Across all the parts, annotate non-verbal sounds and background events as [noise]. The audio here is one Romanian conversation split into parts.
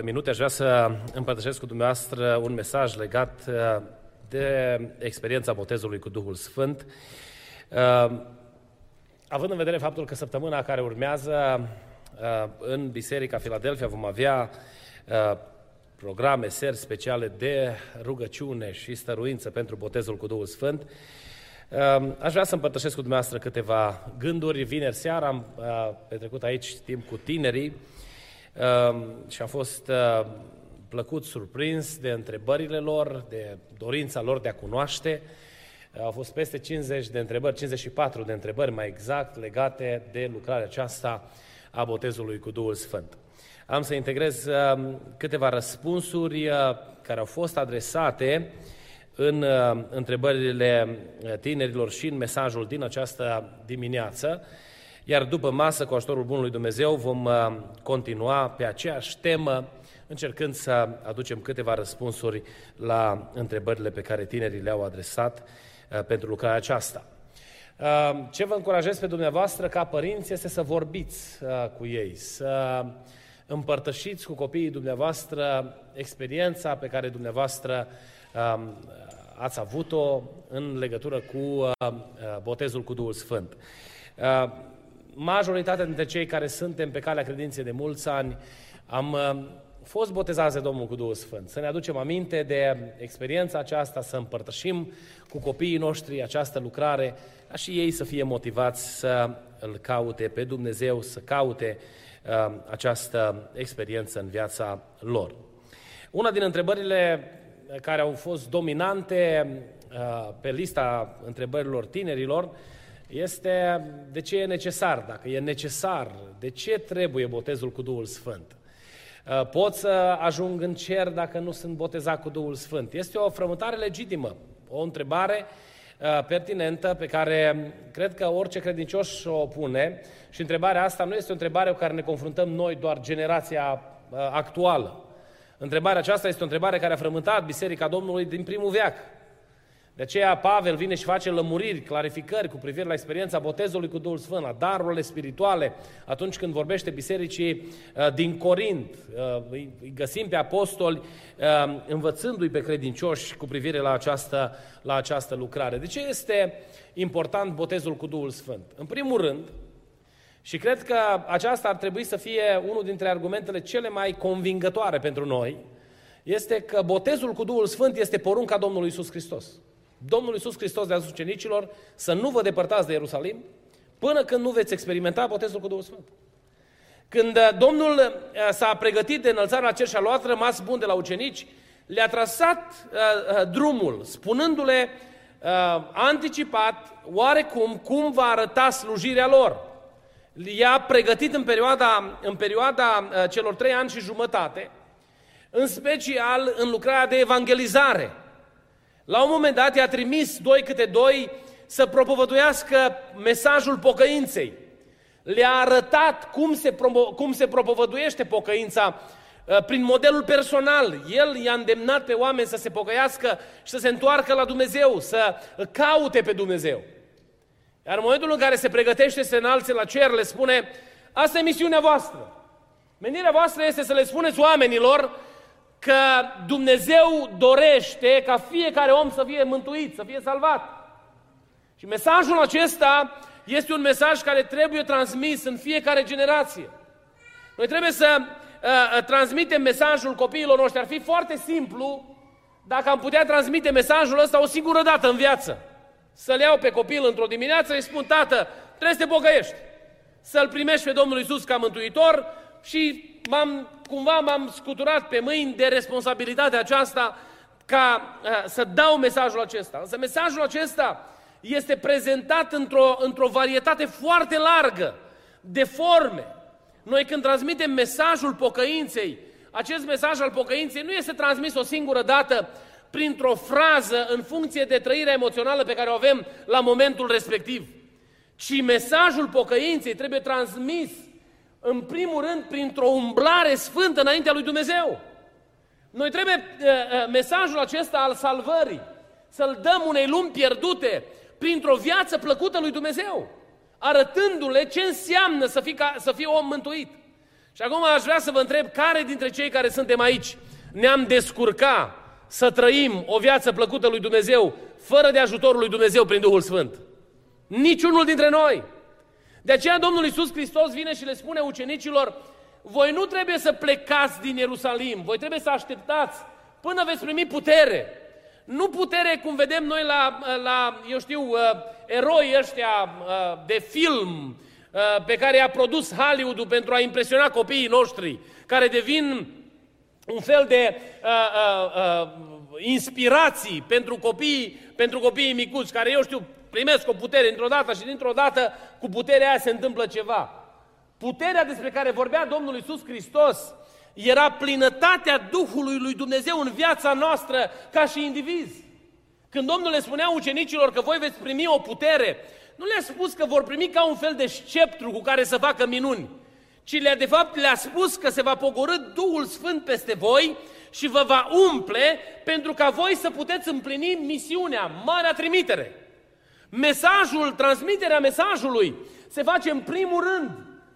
următoarele minute aș vrea să împărtășesc cu dumneavoastră un mesaj legat uh, de experiența botezului cu Duhul Sfânt. Uh, având în vedere faptul că săptămâna care urmează uh, în Biserica Filadelfia vom avea programe, seri speciale de rugăciune și stăruință pentru botezul cu Duhul Sfânt, Aș vrea să împărtășesc cu dumneavoastră câteva gânduri. Vineri seara am petrecut aici timp cu tinerii Ehm, și am fost ehm, plăcut surprins de întrebările lor, de dorința lor de a cunoaște. Au fost peste 50 de întrebări, 54 de întrebări mai exact, legate de lucrarea aceasta a botezului cu Duhul Sfânt. Am să integrez ehm, câteva răspunsuri care au fost adresate în întrebările tinerilor și în mesajul din această dimineață. Iar după masă, cu ajutorul Bunului Dumnezeu, vom uh, continua pe aceeași temă, încercând să aducem câteva răspunsuri la întrebările pe care tinerii le-au adresat uh, pentru lucrarea aceasta. Uh, ce vă încurajez pe dumneavoastră ca părinți este să vorbiți cu ei, să împărtășiți cu copiii dumneavoastră experiența pe care dumneavoastră um, ați avut-o în legătură cu botezul cu Duhul Sfânt majoritatea dintre cei care suntem pe calea credinței de mulți ani am uh, fost botezați de Domnul cu Duhul Sfânt. Să ne aducem aminte de experiența aceasta, să împărtășim cu copiii noștri această lucrare, ca și ei să fie motivați să îl caute pe Dumnezeu, să caute uh, această experiență în viața lor. Una din întrebările care au fost dominante uh, pe lista întrebărilor tinerilor este de ce e necesar. Dacă e necesar, de ce trebuie botezul cu Duhul Sfânt? Uh, pot să ajung în cer dacă nu sunt botezat cu Duhul Sfânt? Este o frământare legitimă, o întrebare uh, pertinentă pe care cred că orice credincios o pune și întrebarea asta nu este o întrebare cu care ne confruntăm noi, doar generația uh, actuală. Întrebarea aceasta este o întrebare care a frământat Biserica Domnului din primul veac. De aceea Pavel vine și face lămuriri, clarificări cu privire la experiența botezului cu Duhul Sfânt, la darurile spirituale, atunci când vorbește bisericii uh, din Corint. Uh, îi găsim pe apostoli uh, învățându-i pe credincioși cu privire la această, la această lucrare. De ce este important botezul cu Duhul Sfânt? În primul rând, și cred că aceasta ar trebui să fie unul dintre argumentele cele mai convingătoare pentru noi, este că botezul cu Duhul Sfânt este porunca Domnului Isus Hristos. Domnul Iisus Hristos de a zis ucenicilor să nu vă depărtați de Ierusalim până când nu veți experimenta botezul cu Duhul Sfânt. Când uh, Domnul uh, s-a pregătit de înălțarea la cer și a luat rămas bun de la ucenici, le-a trasat uh, uh, drumul, spunându-le uh, anticipat, oarecum, cum va arăta slujirea lor. I-a pregătit în perioada, în perioada uh, celor trei ani și jumătate, în special în lucrarea de evangelizare. La un moment dat i-a trimis doi câte doi să propovăduiască mesajul pocăinței. Le-a arătat cum se, cum se propovăduiește pocăința uh, prin modelul personal. El i-a îndemnat pe oameni să se pocăiască și să se întoarcă la Dumnezeu, să caute pe Dumnezeu. Iar în momentul în care se pregătește să se înalțe la cer, le spune, asta e misiunea voastră. Menirea voastră este să le spuneți oamenilor că Dumnezeu dorește ca fiecare om să fie mântuit, să fie salvat. Și mesajul acesta este un mesaj care trebuie transmis în fiecare generație. Noi trebuie să uh, uh, transmitem mesajul copiilor noștri. Ar fi foarte simplu dacă am putea transmite mesajul ăsta o singură dată în viață. Să-l iau pe copil într-o dimineață, îi spun, tată, trebuie să te pocăiești. Să-L primești pe Domnul Isus ca mântuitor și m-am, cumva m-am scuturat pe mâini de responsabilitatea aceasta ca uh, să dau mesajul acesta. Însă mesajul acesta este prezentat într-o, într-o varietate foarte largă de forme. Noi când transmitem mesajul pocăinței, acest mesaj al pocăinței nu este transmis o singură dată printr-o frază în funcție de trăirea emoțională pe care o avem la momentul respectiv, ci mesajul pocăinței trebuie transmis în primul rând, printr-o umblare sfântă înaintea lui Dumnezeu. Noi trebuie uh, uh, mesajul acesta al salvării să-l dăm unei lumi pierdute printr-o viață plăcută lui Dumnezeu, arătându-le ce înseamnă să fii, ca, să fii om mântuit. Și acum aș vrea să vă întreb care dintre cei care suntem aici ne-am descurca să trăim o viață plăcută lui Dumnezeu fără de ajutorul lui Dumnezeu prin Duhul Sfânt. Niciunul dintre noi. De aceea Domnul Iisus Hristos vine și le spune ucenicilor, voi nu trebuie să plecați din Ierusalim, voi trebuie să așteptați până veți primi putere. Nu putere cum vedem noi la, la eu știu, uh, eroi ăștia uh, de film uh, pe care i-a produs Hollywood pentru a impresiona copiii noștri, care devin un fel de uh, uh, uh, inspirații pentru copiii, pentru copiii micuți, care, eu știu, primesc o putere dintr-o dată și dintr-o dată cu puterea aia se întâmplă ceva. Puterea despre care vorbea Domnul Isus Hristos era plinătatea Duhului lui Dumnezeu în viața noastră ca și indivizi. Când Domnul le spunea ucenicilor că voi veți primi o putere, nu le-a spus că vor primi ca un fel de sceptru cu care să facă minuni, ci le-a de fapt le-a spus că se va pogorâ Duhul Sfânt peste voi și vă va umple pentru ca voi să puteți împlini misiunea, marea trimitere. Mesajul, transmiterea mesajului se face în primul rând,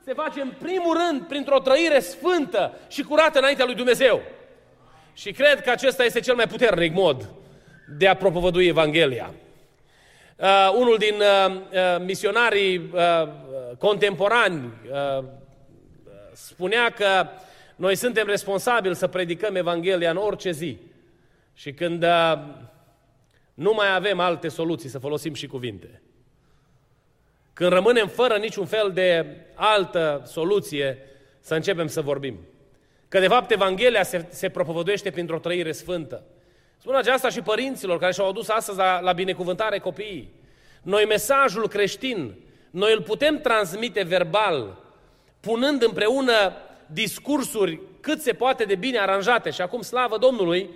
se face în primul rând printr-o trăire sfântă și curată înaintea lui Dumnezeu. Și cred că acesta este cel mai puternic mod de a propovădui Evanghelia. Uh, unul din uh, uh, misionarii uh, contemporani uh, spunea că noi suntem responsabili să predicăm Evanghelia în orice zi. Și când uh, nu mai avem alte soluții să folosim și cuvinte. Când rămânem fără niciun fel de altă soluție, să începem să vorbim. Că de fapt Evanghelia se, se propovăduiește printr-o trăire sfântă. Spun aceasta și părinților care și-au adus astăzi la, la binecuvântare copiii. Noi mesajul creștin, noi îl putem transmite verbal, punând împreună discursuri cât se poate de bine aranjate. Și acum, slavă Domnului,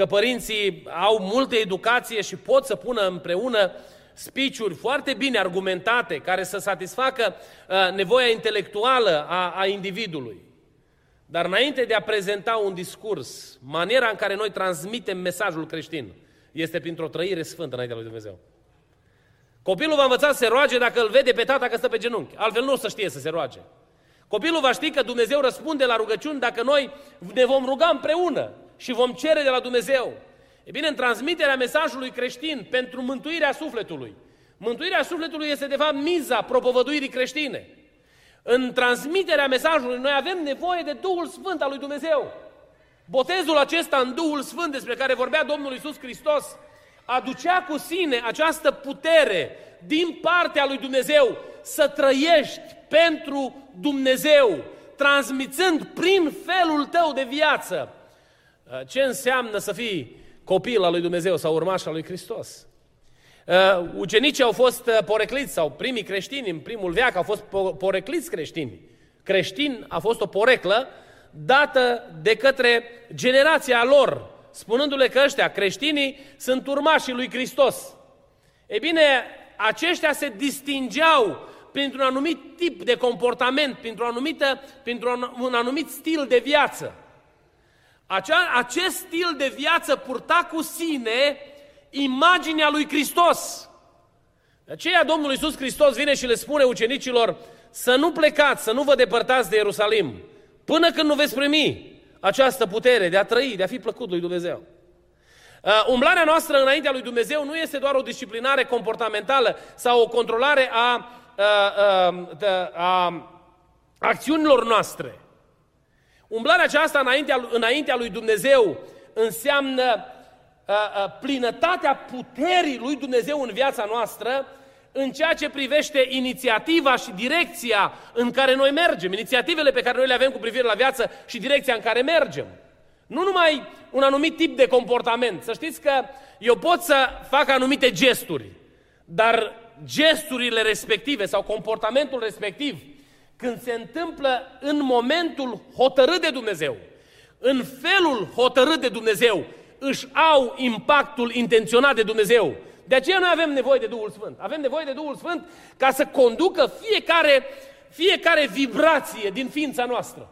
că părinții au multă educație și pot să pună împreună spiciuri foarte bine argumentate, care să satisfacă uh, nevoia intelectuală a, a individului. Dar înainte de a prezenta un discurs, maniera în care noi transmitem mesajul creștin este printr-o trăire sfântă înaintea lui Dumnezeu. Copilul va învăța să se roage dacă îl vede pe tata că stă pe genunchi. Altfel nu o să știe să se roage. Copilul va ști că Dumnezeu răspunde la rugăciuni dacă noi ne vom ruga împreună și vom cere de la Dumnezeu. E bine, în transmiterea mesajului creștin pentru mântuirea sufletului, mântuirea sufletului este de fapt miza propovăduirii creștine. În transmiterea mesajului noi avem nevoie de Duhul Sfânt al lui Dumnezeu. Botezul acesta în Duhul Sfânt despre care vorbea Domnul Isus Hristos aducea cu sine această putere din partea lui Dumnezeu să trăiești pentru Dumnezeu, transmițând prin felul tău de viață uh, ce înseamnă să fii copil al lui Dumnezeu sau urmaș al lui Hristos. Uh, ucenicii au fost uh, porecliți sau primii creștini în primul veac au fost porecliți creștini. Creștin a fost o poreclă dată de către generația lor, spunându-le că ăștia, creștinii, sunt urmașii lui Hristos. Ei bine, aceștia se distingeau printr-un anumit tip de comportament, printr-o anumită, printr-un anumit stil de viață. Acea, acest stil de viață purta cu sine imaginea lui Hristos. De aceea Domnul Iisus Hristos vine și le spune ucenicilor să nu plecați, să nu vă depărtați de Ierusalim, până când nu veți primi această putere de a trăi, de a fi plăcut lui Dumnezeu. Uh, umblarea noastră înaintea lui Dumnezeu nu este doar o disciplinare comportamentală sau o controlare a, a, uh, a, a acțiunilor noastre. Umblarea aceasta înaintea, înaintea lui Dumnezeu înseamnă a, a, plinătatea puterii lui Dumnezeu în viața noastră în ceea ce privește inițiativa și direcția în care noi mergem, inițiativele pe care noi le avem cu privire la viață și direcția în care mergem. Nu numai un anumit tip de comportament. Să știți că eu pot să fac anumite gesturi, dar gesturile respective sau comportamentul respectiv când se întâmplă în momentul hotărât de Dumnezeu, în felul hotărât de Dumnezeu, își au impactul intenționat de Dumnezeu. De aceea noi avem nevoie de Duhul Sfânt. Avem nevoie de Duhul Sfânt ca să conducă fiecare, fiecare vibrație din ființa noastră.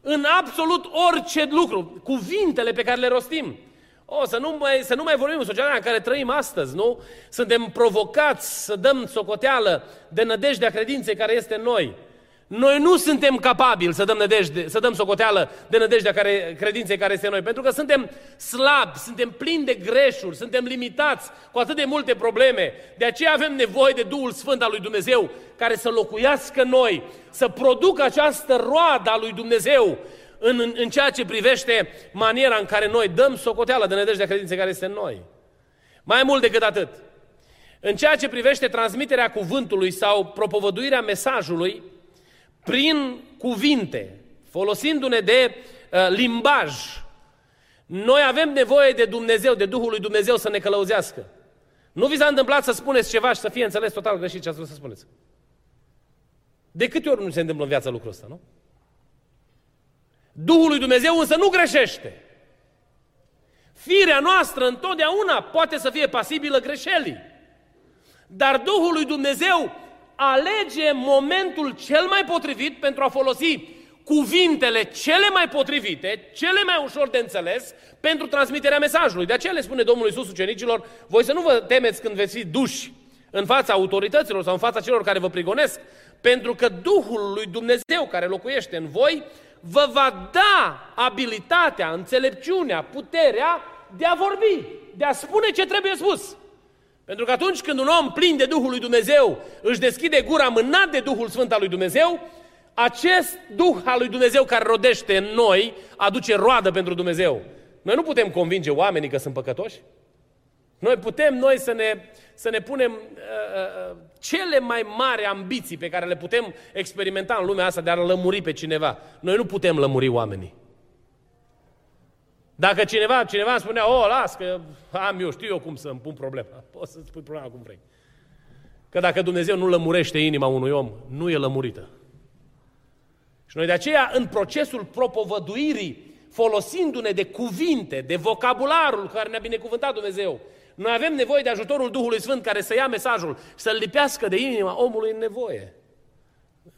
În absolut orice lucru, cuvintele pe care le rostim. O, să nu mai, să nu mai vorbim în societatea în care trăim astăzi, nu? Suntem provocați să dăm socoteală de nădejdea credinței care este în noi. Noi nu suntem capabili să dăm, nădejde, să dăm socoteală de nădejdea care, credinței care este noi, pentru că suntem slabi, suntem plini de greșuri, suntem limitați cu atât de multe probleme. De aceea avem nevoie de Duhul Sfânt al lui Dumnezeu care să locuiască noi, să producă această roadă a lui Dumnezeu în, în, în ceea ce privește maniera în care noi dăm socoteală de nădejdea credinței care este în noi. Mai mult decât atât, în ceea ce privește transmiterea cuvântului sau propovăduirea mesajului, prin cuvinte, folosindu-ne de uh, limbaj, noi avem nevoie de Dumnezeu, de Duhul lui Dumnezeu să ne călăuzească. Nu vi s-a întâmplat să spuneți ceva și să fie înțeles total greșit ce ați vrut să spuneți. De câte ori nu se întâmplă în viața lucrul ăsta, nu? Duhul lui Dumnezeu însă nu greșește. Firea noastră întotdeauna poate să fie pasibilă greșelii. Dar Duhul lui Dumnezeu alege momentul cel mai potrivit pentru a folosi cuvintele cele mai potrivite, cele mai ușor de înțeles, pentru transmiterea mesajului. De aceea le spune Domnul Iisus ucenicilor, voi să nu vă temeți când veți fi duși în fața autorităților sau în fața celor care vă prigonesc, pentru că Duhul lui Dumnezeu care locuiește în voi vă va da abilitatea, înțelepciunea, puterea de a vorbi, de a spune ce trebuie spus. Pentru că atunci când un om plin de Duhul lui Dumnezeu își deschide gura mânat de Duhul Sfânt al lui Dumnezeu, acest Duh al lui Dumnezeu care rodește în noi aduce roadă pentru Dumnezeu. Noi nu putem convinge oamenii că sunt păcătoși. Noi putem noi să ne, să ne punem uh, uh, cele mai mari ambiții pe care le putem experimenta în lumea asta de a lămuri pe cineva. Noi nu putem lămuri oamenii. Dacă cineva, cineva îmi spunea, o, las că am eu, știu eu cum să îmi pun problema. [laughs] Poți să-ți pui problema cum vrei. Că dacă Dumnezeu nu lămurește inima unui om, nu e lămurită. Și noi de aceea, în procesul propovăduirii, folosindu-ne de cuvinte, de vocabularul care ne-a binecuvântat Dumnezeu, noi avem nevoie de ajutorul Duhului Sfânt care să ia mesajul, să-l lipească de inima omului în nevoie.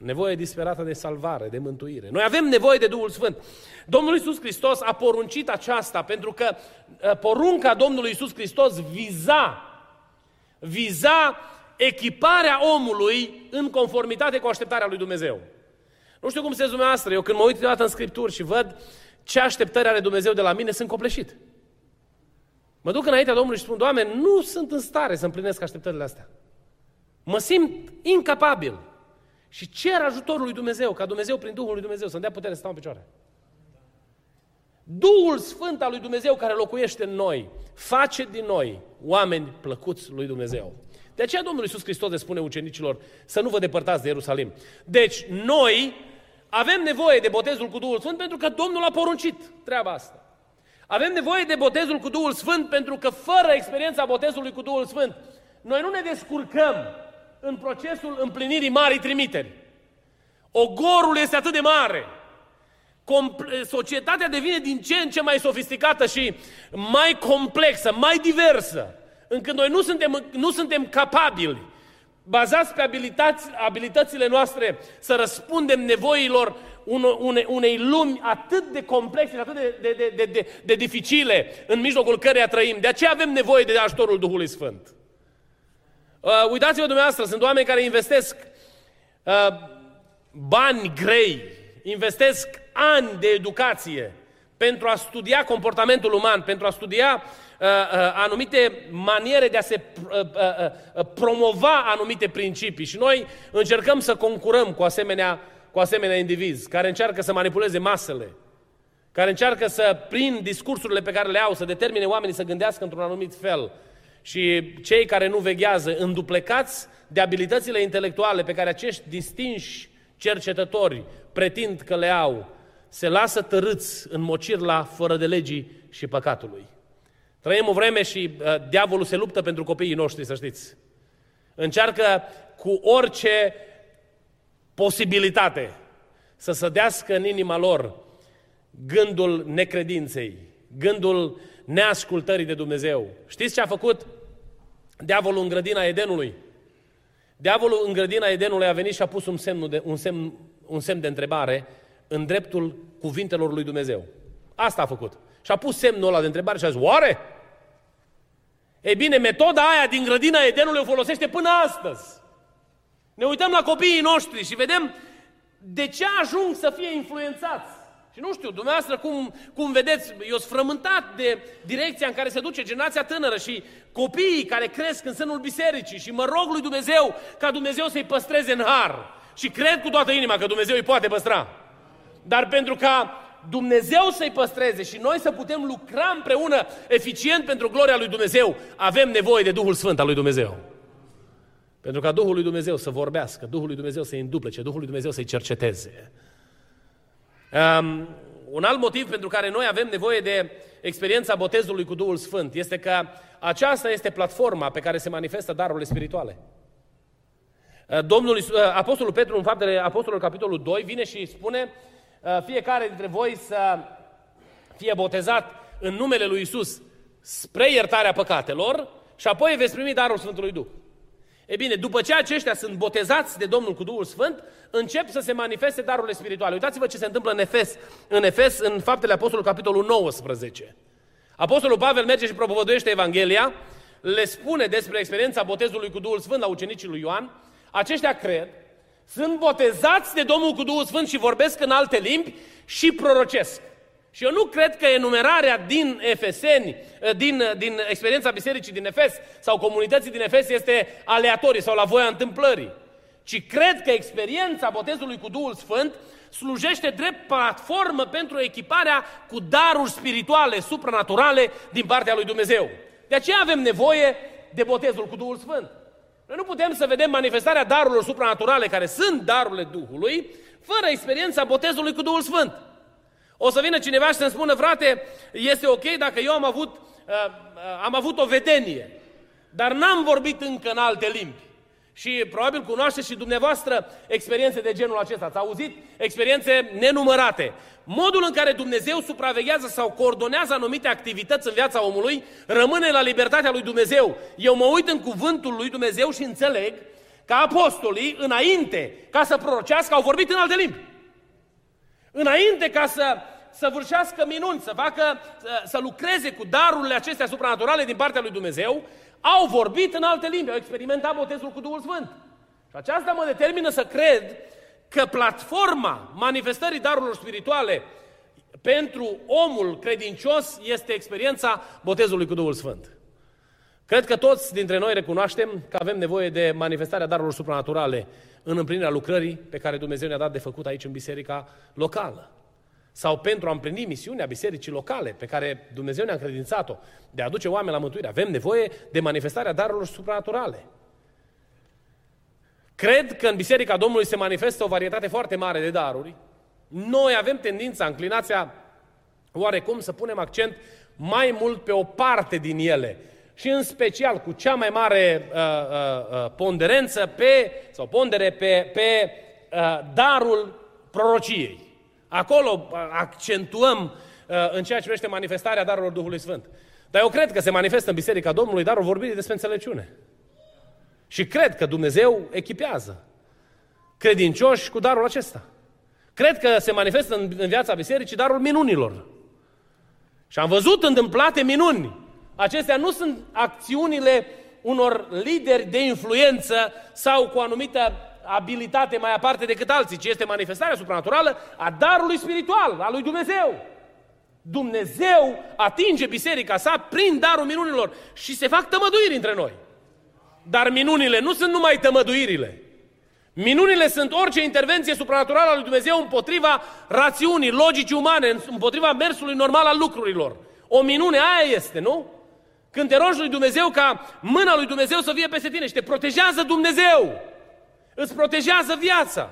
Nevoie disperată de salvare, de mântuire. Noi avem nevoie de Duhul Sfânt. Domnul Iisus Hristos a poruncit aceasta pentru că ă, porunca Domnului Iisus Hristos viza, viza echiparea omului în conformitate cu așteptarea lui Dumnezeu. Nu știu cum se dumneavoastră, eu când mă uit deodată în Scripturi și văd ce așteptări are Dumnezeu de la mine, sunt copleșit. Mă duc înaintea Domnului și spun, Doamne, nu sunt în stare să împlinesc așteptările astea. Mă simt incapabil. Și cer ajutorul lui Dumnezeu, ca Dumnezeu prin Duhul lui Dumnezeu să-mi dea putere să stau în picioare. Duhul Sfânt al lui Dumnezeu care locuiește în noi, face din noi oameni plăcuți lui Dumnezeu. De aceea Domnul Iisus Hristos le spune ucenicilor să nu vă depărtați de Ierusalim. Deci noi avem nevoie de botezul cu Duhul Sfânt pentru că Domnul a poruncit treaba asta. Avem nevoie de botezul cu Duhul Sfânt pentru că fără experiența botezului cu Duhul Sfânt, noi nu ne descurcăm în procesul împlinirii marii trimiteri. Ogorul este atât de mare. societatea devine din ce în ce mai sofisticată și mai complexă, mai diversă, încât noi nu suntem, nu suntem capabili, bazați pe abilități, abilitățile noastre, să răspundem nevoilor une, unei lumi atât de complexe, atât de, de, de, de, de, de dificile, în mijlocul căreia trăim. De aceea avem nevoie de ajutorul Duhului Sfânt. Uh, uitați-vă dumneavoastră, sunt oameni care investesc uh, bani grei, investesc ani de educație pentru a studia comportamentul uman, pentru a studia uh, uh, anumite maniere de a se uh, uh, uh, promova anumite principii. Și noi încercăm să concurăm cu asemenea, cu asemenea indivizi care încearcă să manipuleze masele, care încearcă să, prin discursurile pe care le au, să determine oamenii să gândească într-un anumit fel. Și cei care nu veghează, înduplecați de abilitățile intelectuale pe care acești distinși cercetători pretind că le au, se lasă tărâți în mocir la fără de legii și păcatului. Trăim o vreme și uh, diavolul se luptă pentru copiii noștri, să știți. Încearcă cu orice posibilitate să sădească în inima lor gândul necredinței, gândul neascultării de Dumnezeu. Știți ce a făcut diavolul în grădina Edenului? Diavolul în grădina Edenului a venit și a pus un semn de, un semn, un semn de întrebare în dreptul cuvintelor lui Dumnezeu. Asta a făcut. Și a pus semnul ăla de întrebare și a zis, oare? Ei bine, metoda aia din grădina Edenului o folosește până astăzi. Ne uităm la copiii noștri și vedem de ce ajung să fie influențați? Și nu știu, dumneavoastră cum, cum vedeți, eu sunt frământat de direcția în care se duce generația tânără și copiii care cresc în sânul bisericii și mă rog lui Dumnezeu ca Dumnezeu să-i păstreze în har. Și cred cu toată inima că Dumnezeu îi poate păstra. Dar pentru ca Dumnezeu să-i păstreze și noi să putem lucra împreună eficient pentru gloria lui Dumnezeu, avem nevoie de Duhul Sfânt al lui Dumnezeu. Pentru ca Duhul lui Dumnezeu să vorbească, Duhul lui Dumnezeu să-i înduplece, Duhul lui Dumnezeu să-i cerceteze. Um, un alt motiv pentru care noi avem nevoie de experiența botezului cu Duhul Sfânt este că aceasta este platforma pe care se manifestă darurile spirituale. Uh, Domnul, uh, Apostolul Petru, în faptele Apostolul capitolul 2, vine și spune uh, fiecare dintre voi să fie botezat în numele lui Isus spre iertarea păcatelor și apoi veți primi darul Sfântului Duh. E bine, după ce aceștia sunt botezați de Domnul cu Duhul Sfânt, încep să se manifeste darurile spirituale. Uitați-vă ce se întâmplă în Efes, în Efes, în Faptele Apostolului, capitolul 19. Apostolul Pavel merge și propovăduiește Evanghelia, le spune despre experiența botezului cu Duhul Sfânt la ucenicii lui Ioan, aceștia cred, sunt botezați de Domnul cu Duhul Sfânt și vorbesc în alte limbi și prorocesc. Și eu nu cred că enumerarea din Efeseni, din, din experiența bisericii din Efes sau comunității din Efes este aleatorie sau la voia întâmplării, ci cred că experiența botezului cu Duhul Sfânt slujește drept platformă pentru echiparea cu daruri spirituale, supranaturale din partea lui Dumnezeu. De aceea avem nevoie de botezul cu Duhul Sfânt. Noi nu putem să vedem manifestarea darurilor supranaturale, care sunt darurile Duhului, fără experiența botezului cu Duhul Sfânt. O să vină cineva și să-mi spună, frate, este ok dacă eu am avut, uh, uh, am avut o vedenie, dar n-am vorbit încă în alte limbi. Și probabil cunoașteți și dumneavoastră experiențe de genul acesta. Ați auzit experiențe nenumărate. Modul în care Dumnezeu supraveghează sau coordonează anumite activități în viața omului rămâne la libertatea lui Dumnezeu. Eu mă uit în cuvântul lui Dumnezeu și înțeleg că apostolii, înainte ca să prorocească, au vorbit în alte limbi. Înainte ca să, să vârșească minuni, să facă, să, să lucreze cu darurile acestea supranaturale din partea lui Dumnezeu, au vorbit în alte limbi, au experimentat botezul cu Duhul Sfânt. Și aceasta mă determină să cred că platforma manifestării darurilor spirituale pentru omul credincios este experiența botezului cu Duhul Sfânt. Cred că toți dintre noi recunoaștem că avem nevoie de manifestarea darurilor supranaturale în împlinirea lucrării pe care Dumnezeu ne-a dat de făcut aici în biserica locală. Sau pentru a împlini misiunea bisericii locale pe care Dumnezeu ne-a încredințat-o de a aduce oameni la mântuire. Avem nevoie de manifestarea darurilor supranaturale. Cred că în Biserica Domnului se manifestă o varietate foarte mare de daruri. Noi avem tendința, înclinația oarecum să punem accent mai mult pe o parte din ele și în special cu cea mai mare uh, uh, uh, ponderență pe, sau pondere pe, pe uh, darul prorociei. Acolo uh, accentuăm uh, în ceea ce privește manifestarea darurilor Duhului Sfânt. Dar eu cred că se manifestă în Biserica Domnului darul vorbirii despre înțelepciune. Și cred că Dumnezeu echipează credincioși cu darul acesta. Cred că se manifestă în, în viața bisericii darul minunilor. Și am văzut întâmplate minuni Acestea nu sunt acțiunile unor lideri de influență sau cu o anumită abilitate mai aparte decât alții, ci este manifestarea supranaturală a darului spiritual, a lui Dumnezeu. Dumnezeu atinge biserica sa prin darul minunilor și se fac tămăduiri între noi. Dar minunile nu sunt numai tămăduirile. Minunile sunt orice intervenție supranaturală a lui Dumnezeu împotriva rațiunii, logicii umane, împotriva mersului normal al lucrurilor. O minune aia este, nu? Când te rogi lui Dumnezeu ca mâna lui Dumnezeu să fie peste tine și te protejează Dumnezeu. Îți protejează viața.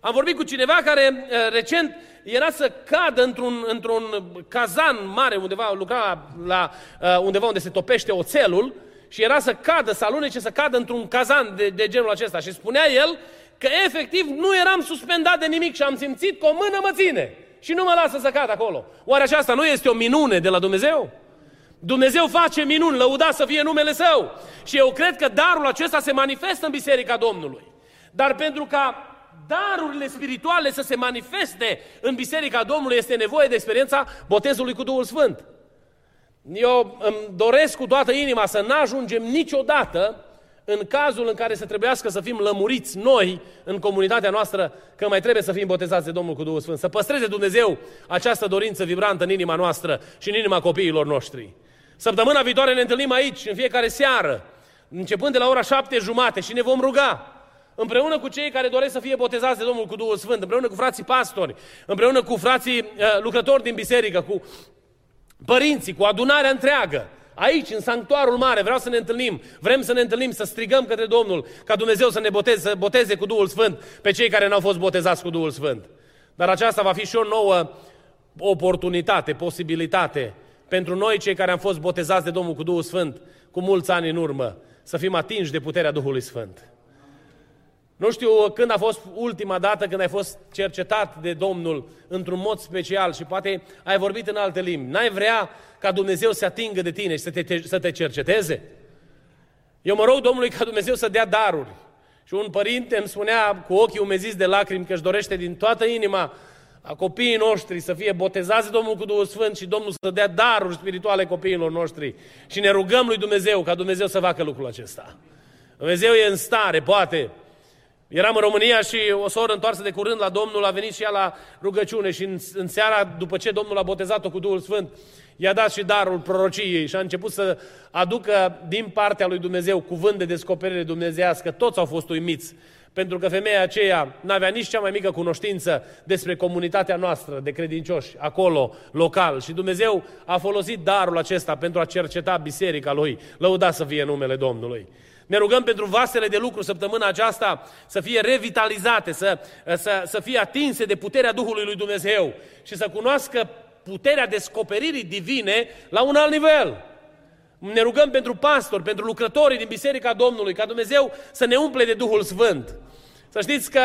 Am vorbit cu cineva care uh, recent era să cadă într-un, într-un cazan mare undeva, lucra la, uh, undeva unde se topește oțelul și era să cadă, să alunece, să cadă într-un cazan de, de genul acesta. Și spunea el că efectiv nu eram suspendat de nimic și am simțit că o mână mă ține și nu mă lasă să cad acolo. Oare aceasta nu este o minune de la Dumnezeu? Dumnezeu face minuni, lăuda să fie numele Său. Și eu cred că darul acesta se manifestă în Biserica Domnului. Dar pentru ca darurile spirituale să se manifeste în Biserica Domnului este nevoie de experiența botezului cu Duhul Sfânt. Eu îmi doresc cu toată inima să nu ajungem niciodată în cazul în care să trebuiască să fim lămuriți noi în comunitatea noastră că mai trebuie să fim botezați de Domnul cu Duhul Sfânt. Să păstreze Dumnezeu această dorință vibrantă în inima noastră și în inima copiilor noștri. Săptămâna viitoare ne întâlnim aici, în fiecare seară, începând de la ora șapte jumate și ne vom ruga împreună cu cei care doresc să fie botezați de Domnul cu Duhul Sfânt, împreună cu frații pastori, împreună cu frații uh, lucrători din biserică, cu părinții, cu adunarea întreagă, aici, în sanctuarul mare, vreau să ne întâlnim, vrem să ne întâlnim, să strigăm către Domnul, ca Dumnezeu să ne boteze, să boteze cu Duhul Sfânt pe cei care n-au fost botezați cu Duhul Sfânt. Dar aceasta va fi și o nouă oportunitate, posibilitate pentru noi, cei care am fost botezați de Domnul cu Duhul Sfânt, cu mulți ani în urmă, să fim atinși de puterea Duhului Sfânt. Nu știu când a fost ultima dată când ai fost cercetat de Domnul într-un mod special și poate ai vorbit în alte limbi. N-ai vrea ca Dumnezeu să atingă de tine și să te, să te cerceteze? Eu mă rog Domnului ca Dumnezeu să dea daruri. Și un părinte îmi spunea cu ochii umeziți de lacrimi că își dorește din toată inima a copiii noștri să fie botezați de Domnul cu Duhul Sfânt și Domnul să dea daruri spirituale copiilor noștri. Și ne rugăm lui Dumnezeu ca Dumnezeu să facă lucrul acesta. Dumnezeu e în stare, poate, Eram în România și o soră întoarsă de curând la Domnul a venit și ea la rugăciune și în, în seara, după ce Domnul a botezat-o cu Duhul Sfânt, i-a dat și darul prorociei și a început să aducă din partea lui Dumnezeu cuvânt de descoperire dumnezească. Toți au fost uimiți, pentru că femeia aceea n-avea nici cea mai mică cunoștință despre comunitatea noastră de credincioși, acolo, local. Și Dumnezeu a folosit darul acesta pentru a cerceta biserica lui. Lăuda să fie numele Domnului. Ne rugăm pentru vasele de lucru săptămâna aceasta să fie revitalizate, să, să, să fie atinse de puterea Duhului lui Dumnezeu și să cunoască puterea descoperirii divine la un alt nivel. Ne rugăm pentru pastori, pentru lucrătorii din Biserica Domnului, ca Dumnezeu să ne umple de Duhul Sfânt. Să știți că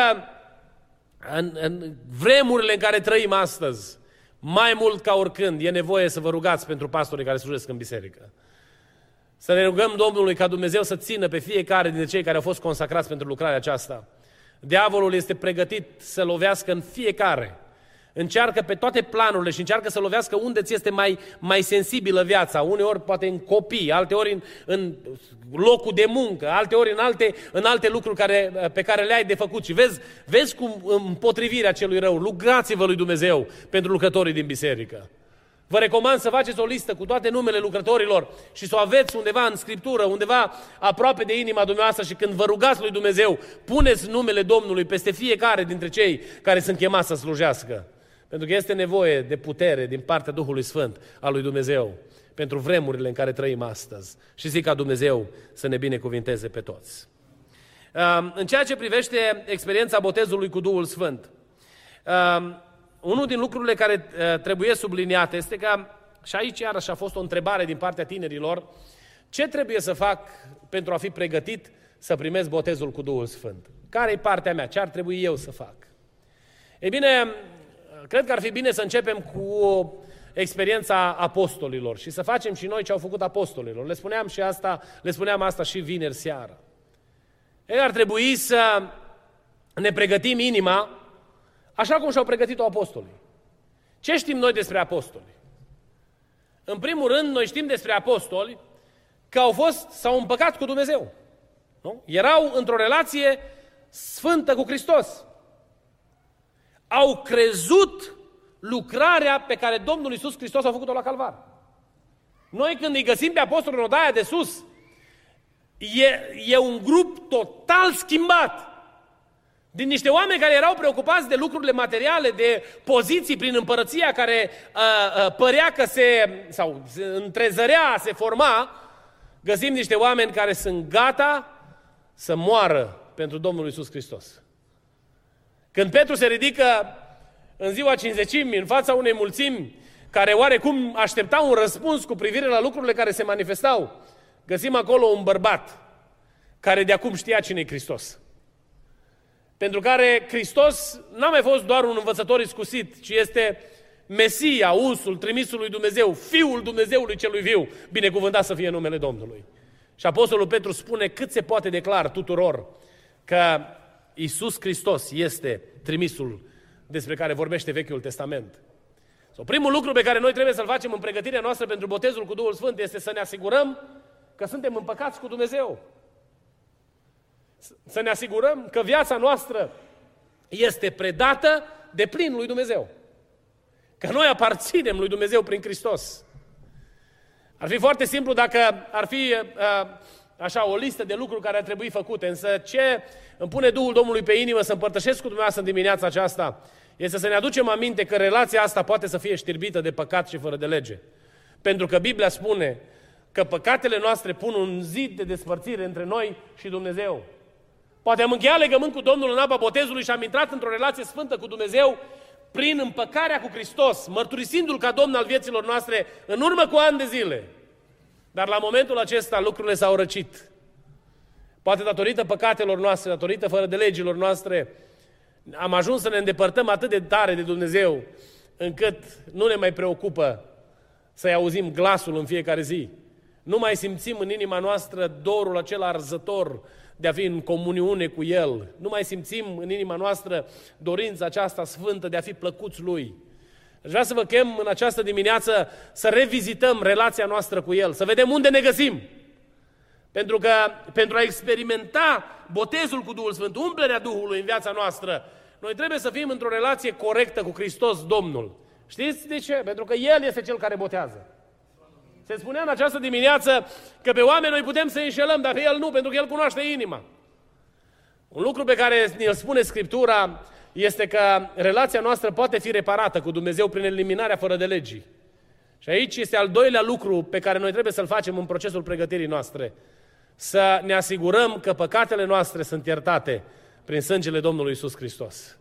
în, în vremurile în care trăim astăzi, mai mult ca oricând, e nevoie să vă rugați pentru pastorii care slujesc în biserică. Să ne rugăm Domnului ca Dumnezeu să țină pe fiecare dintre cei care au fost consacrați pentru lucrarea aceasta. Diavolul este pregătit să lovească în fiecare. Încearcă pe toate planurile și încearcă să lovească unde ți este mai, mai sensibilă viața. Uneori poate în copii, alteori în, în locul de muncă, alteori în alte, în alte lucruri care, pe care le-ai de făcut. Și vezi, vezi cum împotrivirea celui rău. Rugați-vă lui Dumnezeu pentru lucrătorii din biserică. Vă recomand să faceți o listă cu toate numele lucrătorilor și să o aveți undeva în Scriptură, undeva aproape de inima dumneavoastră și când vă rugați lui Dumnezeu, puneți numele Domnului peste fiecare dintre cei care sunt chemați să slujească. Pentru că este nevoie de putere din partea Duhului Sfânt al lui Dumnezeu pentru vremurile în care trăim astăzi. Și zic ca Dumnezeu să ne binecuvinteze pe toți. În ceea ce privește experiența botezului cu Duhul Sfânt, unul din lucrurile care uh, trebuie subliniate este că, și aici iarăși a fost o întrebare din partea tinerilor, ce trebuie să fac pentru a fi pregătit să primesc botezul cu Duhul Sfânt? Care e partea mea? Ce ar trebui eu să fac? Ei bine, cred că ar fi bine să începem cu experiența apostolilor și să facem și noi ce au făcut apostolilor. Le spuneam și asta, le spuneam asta și vineri seara. Ei, ar trebui să ne pregătim inima Așa cum și-au pregătit-o apostolii. Ce știm noi despre apostoli? În primul rând, noi știm despre apostoli că au fost, s-au împăcat cu Dumnezeu. Nu? Erau într-o relație sfântă cu Hristos. Au crezut lucrarea pe care Domnul Iisus Hristos a făcut-o la Calvar. Noi când îi găsim pe apostolul în odaia de sus, e, e un grup total schimbat. Din niște oameni care erau preocupați de lucrurile materiale, de poziții prin împărăția care uh, uh, părea că se, sau se întrezărea, se forma, găsim niște oameni care sunt gata să moară pentru Domnul Isus Hristos. Când Petru se ridică în ziua cinzecimii, în fața unei mulțimi, care oarecum așteptau un răspuns cu privire la lucrurile care se manifestau, găsim acolo un bărbat care de acum știa cine e Hristos pentru care Hristos n-a mai fost doar un învățător iscusit, ci este Mesia, unsul, trimisul lui Dumnezeu, Fiul Dumnezeului celui viu, binecuvântat să fie numele Domnului. Și Apostolul Petru spune cât se poate declar tuturor că Isus Hristos este trimisul despre care vorbește Vechiul Testament. So, primul lucru pe care noi trebuie să-l facem în pregătirea noastră pentru botezul cu Duhul Sfânt este să ne asigurăm că suntem împăcați cu Dumnezeu. Să ne asigurăm că viața noastră este predată de plin lui Dumnezeu. Că noi aparținem lui Dumnezeu prin Hristos. Ar fi foarte simplu dacă ar fi uh, așa o listă de lucruri care ar trebui făcute, însă ce îmi pune Duhul Domnului pe inimă să împărtășesc cu dumneavoastră în dimineața aceasta este să ne aducem aminte că relația asta poate să fie știrbită de păcat și fără de lege. Pentru că Biblia spune că păcatele noastre pun un zid de despărțire între noi și Dumnezeu. Poate am încheiat legământ cu Domnul în apa botezului și am intrat într-o relație sfântă cu Dumnezeu prin împăcarea cu Hristos, mărturisindu-L ca Domn al vieților noastre în urmă cu ani de zile. Dar la momentul acesta lucrurile s-au răcit. Poate datorită păcatelor noastre, datorită fără de legilor noastre, am ajuns să ne îndepărtăm atât de tare de Dumnezeu, încât nu ne mai preocupă să-i auzim glasul în fiecare zi. Nu mai simțim în inima noastră dorul acela arzător de a fi în comuniune cu El. Nu mai simțim în inima noastră dorința aceasta sfântă de a fi plăcuți Lui. Aș vrea să vă chem în această dimineață să revizităm relația noastră cu El, să vedem unde ne găsim. Pentru că pentru a experimenta botezul cu Duhul Sfânt, umplerea Duhului în viața noastră, noi trebuie să fim într-o relație corectă cu Hristos Domnul. Știți de ce? Pentru că El este Cel care botează. Se spunea în această dimineață că pe oameni noi putem să înșelăm, dar pe El nu, pentru că El cunoaște inima. Un lucru pe care ne-l spune Scriptura este că relația noastră poate fi reparată cu Dumnezeu prin eliminarea fără de legii. Și aici este al doilea lucru pe care noi trebuie să-l facem în procesul pregătirii noastre. Să ne asigurăm că păcatele noastre sunt iertate prin sângele Domnului Isus Hristos.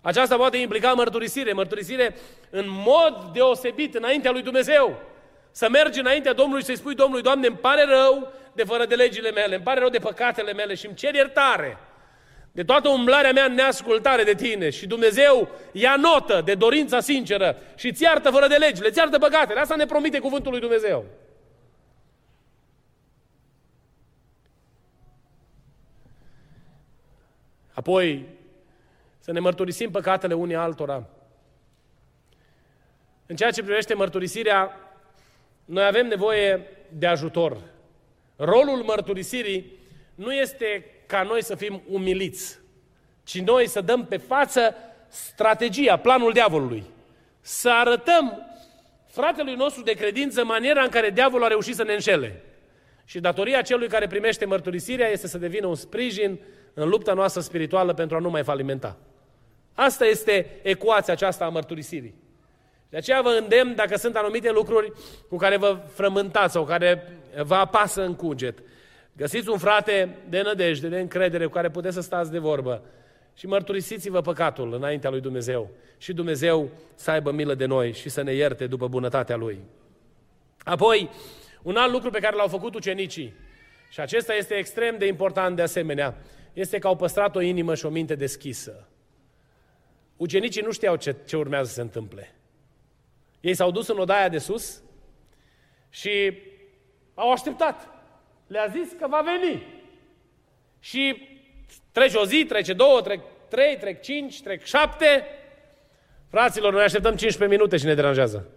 Aceasta poate implica mărturisire, mărturisire în mod deosebit înaintea lui Dumnezeu. Să mergi înaintea Domnului și să-i spui Domnului, Doamne, îmi pare rău de fără de legile mele, îmi pare rău de păcatele mele și îmi cer iertare de toată umblarea mea în neascultare de tine și Dumnezeu ia notă de dorința sinceră și îți iartă fără de legi, le iartă păcatele. Asta ne promite cuvântul lui Dumnezeu. Apoi, să ne mărturisim păcatele unii altora. În ceea ce privește mărturisirea, noi avem nevoie de ajutor. Rolul mărturisirii nu este ca noi să fim umiliți, ci noi să dăm pe față strategia, planul diavolului. Să arătăm fratelui nostru de credință maniera în care diavolul a reușit să ne înșele. Și datoria celui care primește mărturisirea este să devină un sprijin în lupta noastră spirituală pentru a nu mai falimenta. Asta este ecuația aceasta a mărturisirii. De aceea vă îndemn, dacă sunt anumite lucruri cu care vă frământați sau care vă apasă în cuget, Găsiți un frate de nădejde, de încredere, cu care puteți să stați de vorbă și mărturisiți-vă păcatul înaintea lui Dumnezeu și Dumnezeu să aibă milă de noi și să ne ierte după bunătatea Lui. Apoi, un alt lucru pe care l-au făcut ucenicii, și acesta este extrem de important de asemenea, este că au păstrat o inimă și o minte deschisă. Ucenicii nu știau ce, ce urmează să se întâmple. Ei s-au dus în odaia de sus și au așteptat. Le-a zis că va veni. Și trece o zi, trece două, trec trei, trec cinci, trec șapte. Fraților, noi așteptăm 15 minute și ne deranjează.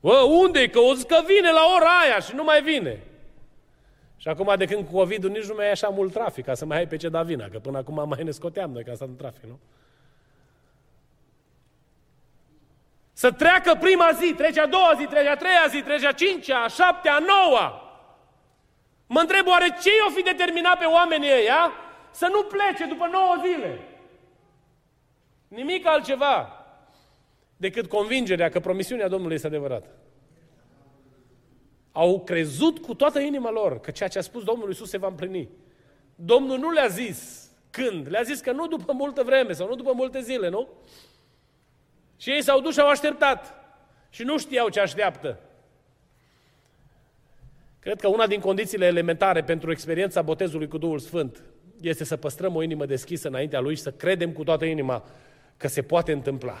Bă, unde Că o că vine la ora aia și nu mai vine. Și acum, de când cu COVID-ul, nici nu mai e așa mult trafic, ca să mai ai pe ce da vina, că până acum mai ne scoteam noi ca să în trafic, nu? Să treacă prima zi, trece a doua zi, trece a treia zi, trece a cincea, a șaptea, a noua. Mă întreb oare ce i-o fi determinat pe oamenii ăia să nu plece după 9 zile? Nimic altceva decât convingerea că promisiunea Domnului este adevărată. Au crezut cu toată inima lor că ceea ce a spus Domnul Isus se va împlini. Domnul nu le-a zis când, le-a zis că nu după multă vreme sau nu după multe zile, nu? Și ei s-au dus și au așteptat. Și nu știau ce așteaptă. Cred că una din condițiile elementare pentru experiența botezului cu Duhul Sfânt este să păstrăm o inimă deschisă înaintea Lui și să credem cu toată inima că se poate întâmpla.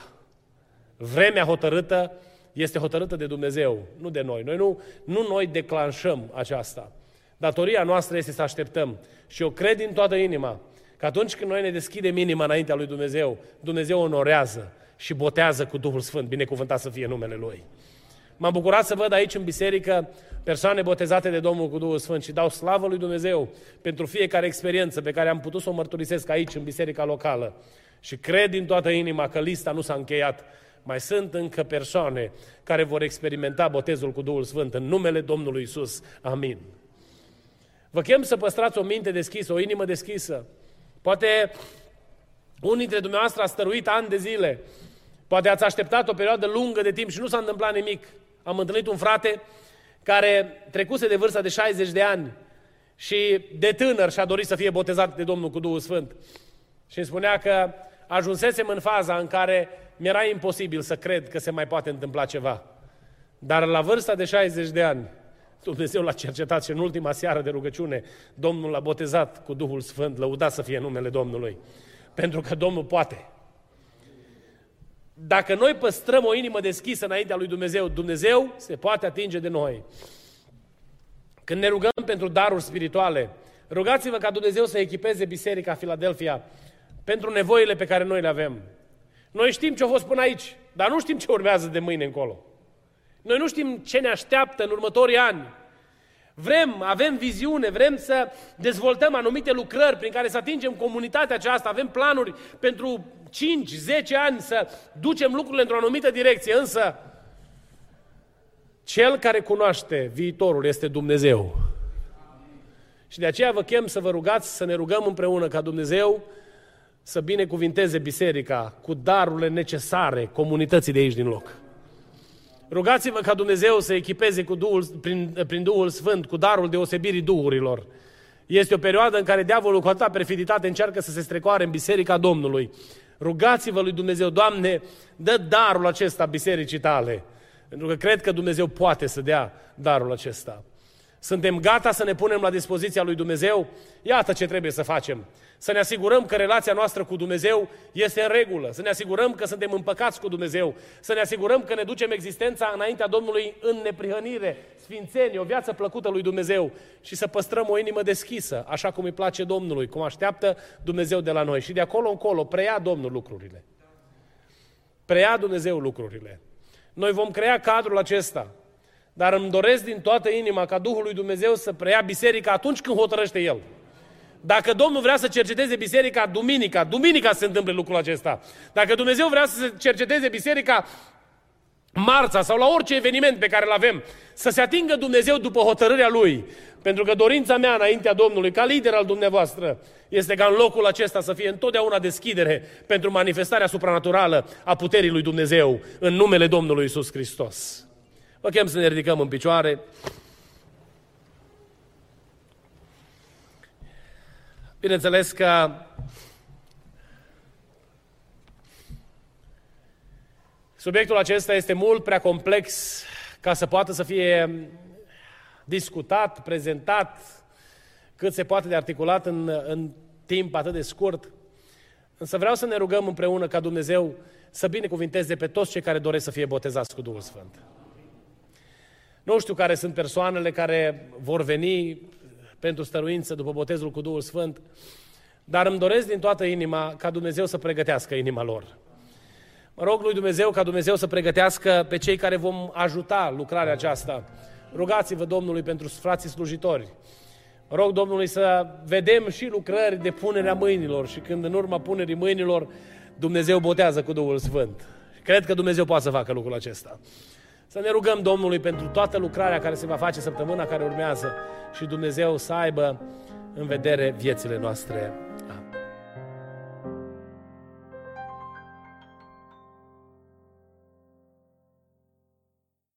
Vremea hotărâtă este hotărâtă de Dumnezeu, nu de noi. Noi nu, nu noi declanșăm aceasta. Datoria noastră este să așteptăm. Și eu cred din toată inima că atunci când noi ne deschidem inima înaintea lui Dumnezeu, Dumnezeu onorează și botează cu Duhul Sfânt, binecuvântat să fie numele Lui. M-am bucurat să văd aici în biserică persoane botezate de Domnul cu Duhul Sfânt și dau slavă lui Dumnezeu pentru fiecare experiență pe care am putut să o mărturisesc aici în biserica locală. Și cred din toată inima că lista nu s-a încheiat. Mai sunt încă persoane care vor experimenta botezul cu Duhul Sfânt în numele Domnului Isus. Amin. Vă chem să păstrați o minte deschisă, o inimă deschisă. Poate unii dintre dumneavoastră a stăruit ani de zile. Poate ați așteptat o perioadă lungă de timp și nu s-a întâmplat nimic. Am întâlnit un frate care trecuse de vârsta de 60 de ani și de tânăr și-a dorit să fie botezat de Domnul cu Duhul Sfânt. Și îmi spunea că ajunsesem în faza în care mi-era imposibil să cred că se mai poate întâmpla ceva. Dar la vârsta de 60 de ani, Dumnezeu l-a cercetat și în ultima seară de rugăciune, Domnul l-a botezat cu Duhul Sfânt, lăudat să fie numele Domnului. Pentru că Domnul poate. Dacă noi păstrăm o inimă deschisă înaintea lui Dumnezeu, Dumnezeu se poate atinge de noi. Când ne rugăm pentru daruri spirituale, rugați-vă ca Dumnezeu să echipeze Biserica Filadelfia pentru nevoile pe care noi le avem. Noi știm ce a fost până aici, dar nu știm ce urmează de mâine încolo. Noi nu știm ce ne așteaptă în următorii ani. Vrem, avem viziune, vrem să dezvoltăm anumite lucrări prin care să atingem comunitatea aceasta, avem planuri pentru 5-10 ani să ducem lucrurile într-o anumită direcție, însă cel care cunoaște viitorul este Dumnezeu. Și de aceea vă chem să vă rugați, să ne rugăm împreună ca Dumnezeu să binecuvinteze biserica cu darurile necesare comunității de aici din loc. Rugați-vă ca Dumnezeu să echipeze cu Duhul, prin, prin Duhul Sfânt, cu darul deosebirii duhurilor. Este o perioadă în care diavolul cu atâta perfiditate încearcă să se strecoare în biserica Domnului. Rugați-vă lui Dumnezeu, Doamne, dă darul acesta bisericii tale. Pentru că cred că Dumnezeu poate să dea darul acesta. Suntem gata să ne punem la dispoziția lui Dumnezeu? Iată ce trebuie să facem. Să ne asigurăm că relația noastră cu Dumnezeu este în regulă, să ne asigurăm că suntem împăcați cu Dumnezeu, să ne asigurăm că ne ducem existența înaintea Domnului în neprihănire, sfințenie, o viață plăcută lui Dumnezeu și să păstrăm o inimă deschisă, așa cum îi place Domnului, cum așteaptă Dumnezeu de la noi. Și de acolo încolo preia Domnul lucrurile. Preia Dumnezeu lucrurile. Noi vom crea cadrul acesta, dar îmi doresc din toată inima ca Duhul lui Dumnezeu să preia biserica atunci când hotărăște El. Dacă Domnul vrea să cerceteze biserica duminica, duminica se întâmplă lucrul acesta. Dacă Dumnezeu vrea să cerceteze biserica marța sau la orice eveniment pe care îl avem, să se atingă Dumnezeu după hotărârea Lui. Pentru că dorința mea înaintea Domnului, ca lider al dumneavoastră, este ca în locul acesta să fie întotdeauna deschidere pentru manifestarea supranaturală a puterii lui Dumnezeu în numele Domnului Isus Hristos. Vă chem să ne ridicăm în picioare. Bineînțeles că subiectul acesta este mult prea complex ca să poată să fie discutat, prezentat, cât se poate de articulat în, în timp atât de scurt. Însă vreau să ne rugăm împreună ca Dumnezeu să binecuvinteze pe toți cei care doresc să fie botezați cu Duhul Sfânt. Nu știu care sunt persoanele care vor veni pentru stăruință după botezul cu Duhul Sfânt, dar îmi doresc din toată inima ca Dumnezeu să pregătească inima lor. Mă rog lui Dumnezeu ca Dumnezeu să pregătească pe cei care vom ajuta lucrarea aceasta. Rugați-vă Domnului pentru frații slujitori. Mă rog Domnului să vedem și lucrări de punerea mâinilor și când în urma punerii mâinilor Dumnezeu botează cu Duhul Sfânt. Cred că Dumnezeu poate să facă lucrul acesta. Să ne rugăm Domnului pentru toată lucrarea care se va face săptămâna care urmează și Dumnezeu să aibă în vedere viețile noastre.